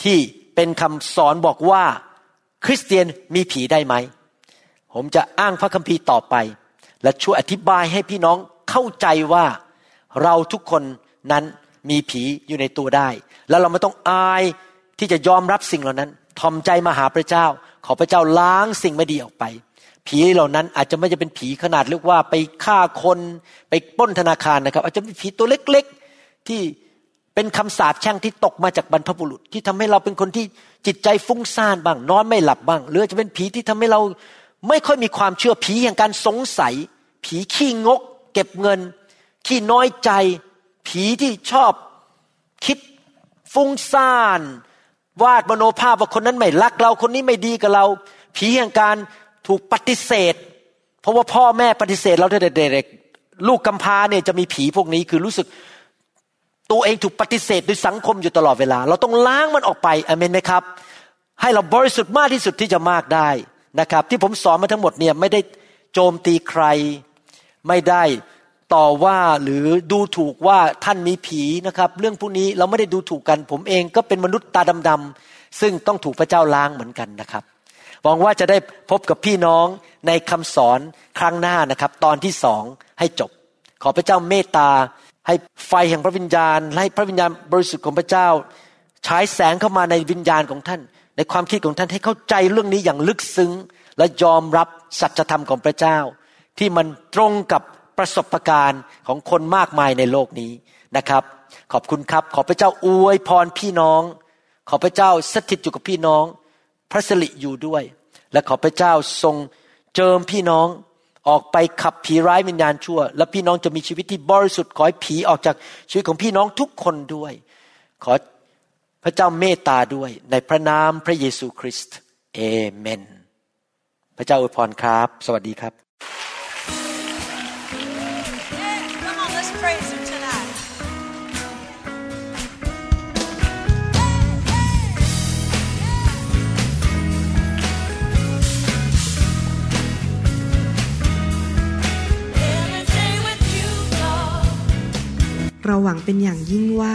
ที่เป็นคำสอนบอกว่าคริสเตียนมีผีได้ไหม ผมจะอ้างพระคัมภีร์ต่อไป และช่วยอธิบายให้พี่น้องเข้าใจว่าเราทุกคนนั้นมีผีอยู่ในตัวได้ แล้วเราไม่ต้องอายที่จะยอมรับสิ่งเหล่านั้นทอมใจมาหาพระเจ้า ขอพระเจ้าล้างสิ่งไม่ดีออกไป ผีเหล่านั้นอาจจะไม่จะเป็นผีขนาดเรียกว่าไปฆ่าคนไปป้นธนาคารนะครับ อาจจะเป็นผีตัวเล็กๆที่เป็นคำสาปแช่งที่ตกมาจากบรรพบุรุษ ที่ทำให้เราเป็นคนที่จิตใจฟุ้งซ่านบ้าง นอนไม่หลับบ้าง หรือจะเป็นผีที่ทำให้เรา ไม่ค่อยมีความเชื่อผีแห่งการสงสัย ผีขี้งก เก็บเงิน ขี้น้อยใจ ผีที่ชอบ คิดฟุ้งซ่าน วาดมโนภาพว่าคนนั้นไม่รักเราคนนี้ไม่ดีกับเรา ผีแห่งการถูกปฏิเสธ เพราะว่าพ่อแม่ปฏิเสธเราตั้งแต่เด็กลูกกำพร้าเนี่ยจะมีผีพวกนี้คือรู้สึกตัวเองถูกปฏิเสธโดยสังคมอยู่ตลอดเวลา เราต้องล้างมันออกไปอเมนไหมครับ ให้เราบริสุทธิ์มากที่สุดที่จะมากได้ นะครับ ที่ผมสอนมาทั้งหมดเนี่ยไม่ได้โจมตีใคร ไม่ได้ต่อว่าหรือดูถูกว่าท่านมีผีนะครับ เรื่องพวกนี้เราไม่ได้ดูถูกกัน ผมเองก็เป็นมนุษย์ตาดำๆซึ่งต้องถูกพระเจ้าล้างเหมือนกันนะครับหวังว่าจะได้พบกับพี่น้องในคำสอนครั้งหน้านะครับ ตอนที่สองให้จบ ขอพระเจ้าเมตตา ให้ไฟแห่งพระวิญญาณ ให้พระวิญญาณบริสุทธิ์ของพระเจ้าฉายแสงเข้ามาในวิญญาณของท่าน ในความคิดของท่านให้เข้าใจเรื่องนี้อย่างลึกซึ้ง และยอมรับสัจธรรมของพระเจ้า ที่มันตรงกับประสบการณ์ของคนมากมายในโลกนี้นะครับ ขอบคุณครับ ขอพระเจ้าอวยพรพี่น้อง ขอพระเจ้าสถิตอยู่กับพี่น้อง พระสิริอยู่ด้วย และขอพระเจ้าทรงเจิมพี่น้องออกไปขับผีร้ายวิญญาณชั่ว และพี่น้องจะมีชีวิตที่บริสุทธิ์ขอให้ผีออกจากชีวิตของพี่น้องทุกคนด้วย ขอ พระเจ้าเมตตาด้วยในพระนามพระเยซูคริสต์เอเมน พระเจ้าอวยพรครับ สวัสดีครับ เราหวังเป็นอย่างยิ่งว่า